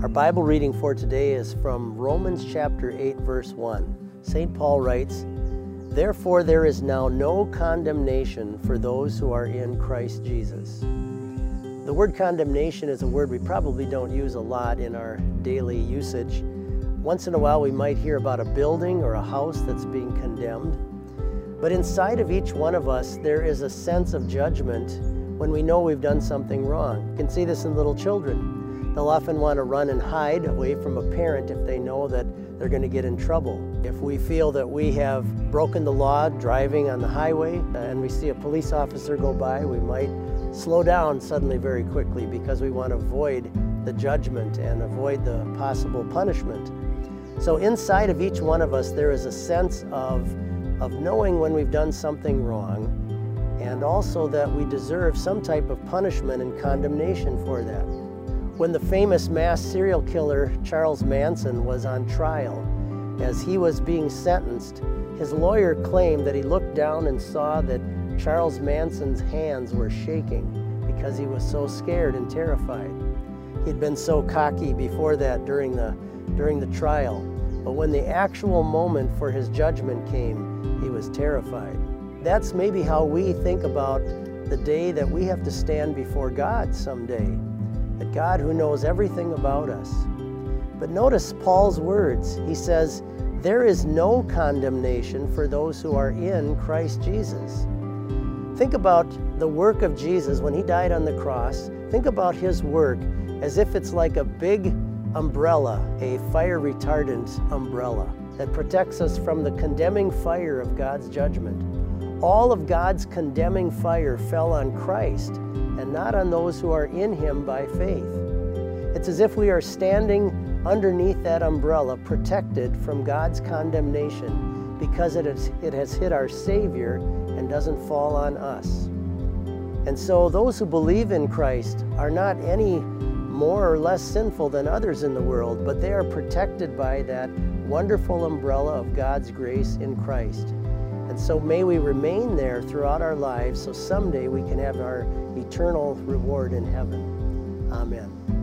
Our Bible reading for today is from Romans chapter 8, verse 1. St. Paul writes, Therefore, there is now no condemnation for those who are in Christ Jesus. The word condemnation is a word we probably don't use a lot in our daily usage. Once in a while, we might hear about a building or a house that's being condemned. But inside of each one of us, there is a sense of judgment when we know we've done something wrong. You can see this in little children. They'll often want to run and hide away from a parent if they know that they're going to get in trouble. If we feel that we have broken the law driving on the highway uh, and we see a police officer go by, we might slow down suddenly very quickly because we want to avoid the judgment and avoid the possible punishment. So inside of each one of us, there is a sense of, of knowing when we've done something wrong and also that we deserve some type of punishment and condemnation for that. When the famous mass serial killer Charles Manson was on trial, as he was being sentenced, his lawyer claimed that he looked down and saw that Charles Manson's hands were shaking because he was so scared and terrified. He'd been so cocky before that during the, during the trial, but when the actual moment for his judgment came, he was terrified. That's maybe how we think about the day that we have to stand before God someday that God who knows everything about us. But notice Paul's words. He says, There is no condemnation for those who are in Christ Jesus. Think about the work of Jesus when he died on the cross. Think about his work as if it's like a big umbrella, a fire retardant umbrella that protects us from the condemning fire of God's judgment. All of God's condemning fire fell on Christ and not on those who are in him by faith. It's as if we are standing underneath that umbrella, protected from God's condemnation because it has, it has hit our Savior and doesn't fall on us. And so those who believe in Christ are not any more or less sinful than others in the world, but they are protected by that wonderful umbrella of God's grace in Christ. And so may we remain there throughout our lives so someday we can have our eternal reward in heaven. Amen.